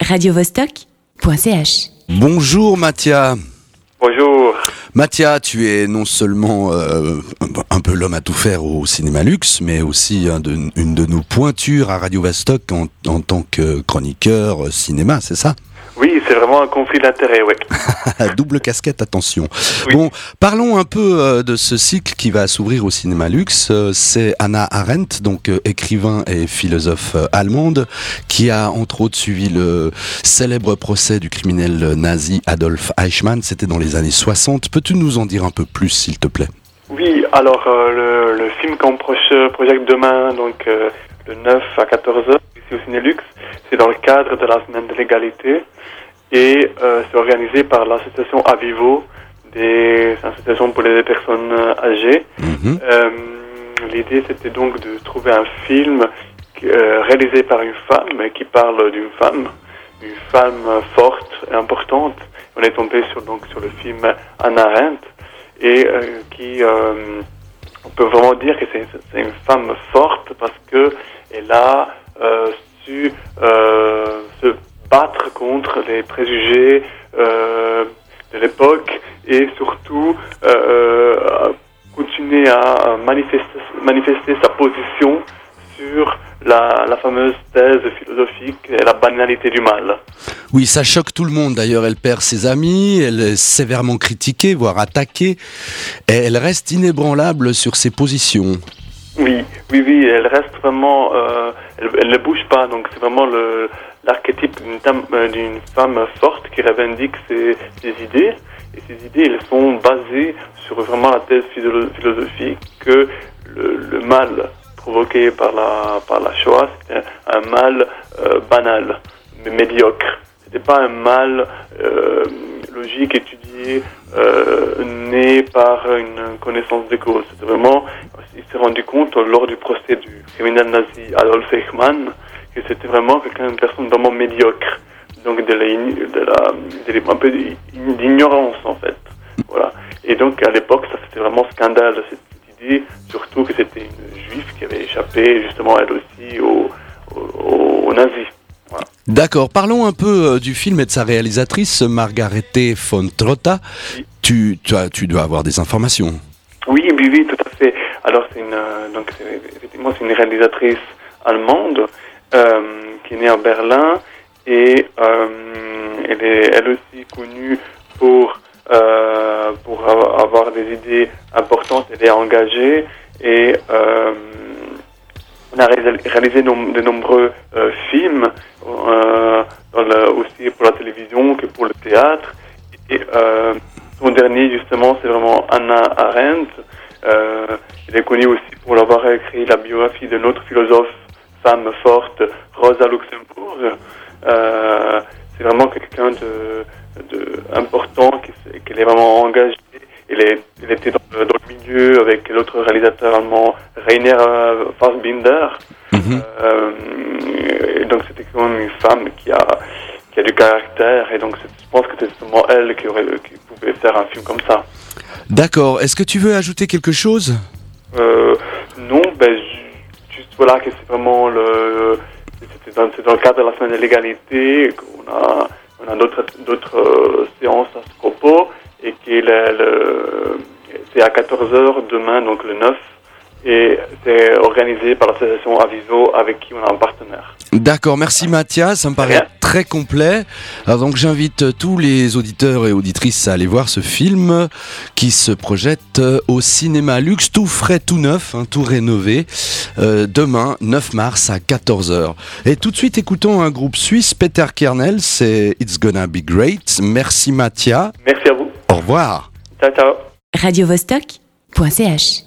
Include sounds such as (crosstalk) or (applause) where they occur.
radiovostok.ch. Bonjour Mathia. Bonjour. Mathia, tu es non seulement euh, un peu l'homme à tout faire au cinéma luxe, mais aussi un de- une de nos pointures à Radio Vostok en, en tant que chroniqueur euh, cinéma, c'est ça? Oui, c'est vraiment un conflit d'intérêts, oui. (laughs) Double casquette, attention. Oui. Bon, parlons un peu euh, de ce cycle qui va s'ouvrir au cinéma luxe. Euh, C'est Anna Arendt, donc euh, écrivain et philosophe allemande, qui a entre autres suivi le célèbre procès du criminel nazi Adolf Eichmann. C'était dans les années 60. Peux-tu nous en dire un peu plus, s'il te plaît? Oui, alors euh, le, le film qu'on projette demain, donc euh, le 9 à 14h, ici au Cinélux, c'est dans le cadre de la semaine de l'égalité et euh, c'est organisé par l'association Avivo, des associations pour les personnes âgées. Mhm. L'idée, c'était donc de trouver un film réalisé par une femme qui parle d'une femme, une femme forte et importante. On est tombé sur, donc, sur le film Anna Arendt et euh, qui, euh, on peut vraiment dire que c'est une femme forte parce que elle a euh, su euh, se battre contre les préjugés euh, de l'époque et surtout euh, continuer à manifester sa position sur la, la fameuse thèse philosophique et la banalité du mal. Oui, ça choque tout le monde. D'ailleurs, elle perd ses amis, elle est sévèrement critiquée, voire attaquée. Et elle reste inébranlable sur ses positions. Oui, oui, oui, elle reste vraiment, euh, elle, elle ne bouge pas, donc c'est vraiment le l'archétype d'une euh, d'une femme forte qui revendique ses, ses idées. Et ces idées, elles sont basées sur vraiment la thèse philo- philosophique que le, le mal provoqué par la par la Shoah, c'était un mal euh, banal, médiocre. C'était pas un mal euh, logique, étudié, euh, né par une connaissance des causes. C'était vraiment il s'est rendu compte lors du procès du criminel nazi Adolf Eichmann que c'était vraiment quelqu'un, une personne vraiment médiocre, donc de la, de un peu d'ignorance en fait, voilà. Et donc à l'époque, ça c'était vraiment scandale surtout que c'était une juive qui avait échappé justement elle aussi aux au, aux nazis. D'accord, parlons un peu euh, du film et de sa réalisatrice, Margarete von Trotta. Oui. Tu, tu, as- tu dois avoir des informations. Oui, oui, oui, tout à fait. Alors, c'est une, euh, donc, effectivement, c'est une réalisatrice allemande euh, qui est née à Berlin et euh, elle est elle aussi connue pour euh, pour avoir des idées importantes. Elle est engagée et euh, on a réalisé- de nombreux euh, films euh, aussi pour la télévision que pour le théâtre. Et son dernier, justement, c'est vraiment Anna Arendt. Euh, il est connu aussi pour avoir écrit la biographie de notre philosophe, femme forte, Rosa Luxembourg. C'est vraiment quelqu'un de, de important, qui est vraiment engagé. Il, est, il était dans le, dans le milieu avec l'autre réalisateur allemand, Rainer euh, Fassbinder. Mhm. Euh, et donc c'était quand même une femme qui a qui a du caractère et donc je pense que c'est seulement elle qui aurait qui pouvait faire un film comme ça. D'accord, est-ce que tu veux ajouter quelque chose? Euh, non, ben ju- juste voilà que c'est vraiment le c'était dans, le cadre de la semaine de l'égalité qu'on a on a d'autres séances à ce propos et c'est à 14h demain donc le 9 et c'est organisé par l'association Aviso avec qui on a un partenaire. D'accord, merci Mathias, ça me paraît Rien. très complet. Alors donc j'invite tous les auditeurs et auditrices à aller voir ce film qui se projette au cinéma luxe, tout frais, tout neuf, hein, tout rénové, euh, demain 9 mars à 14h. Et tout de suite écoutons un groupe suisse, Peter Kernel, c'est It's Gonna Be Great. Merci Mathia, Merci à vous. Au revoir. Ciao ciao. radiovostok.ch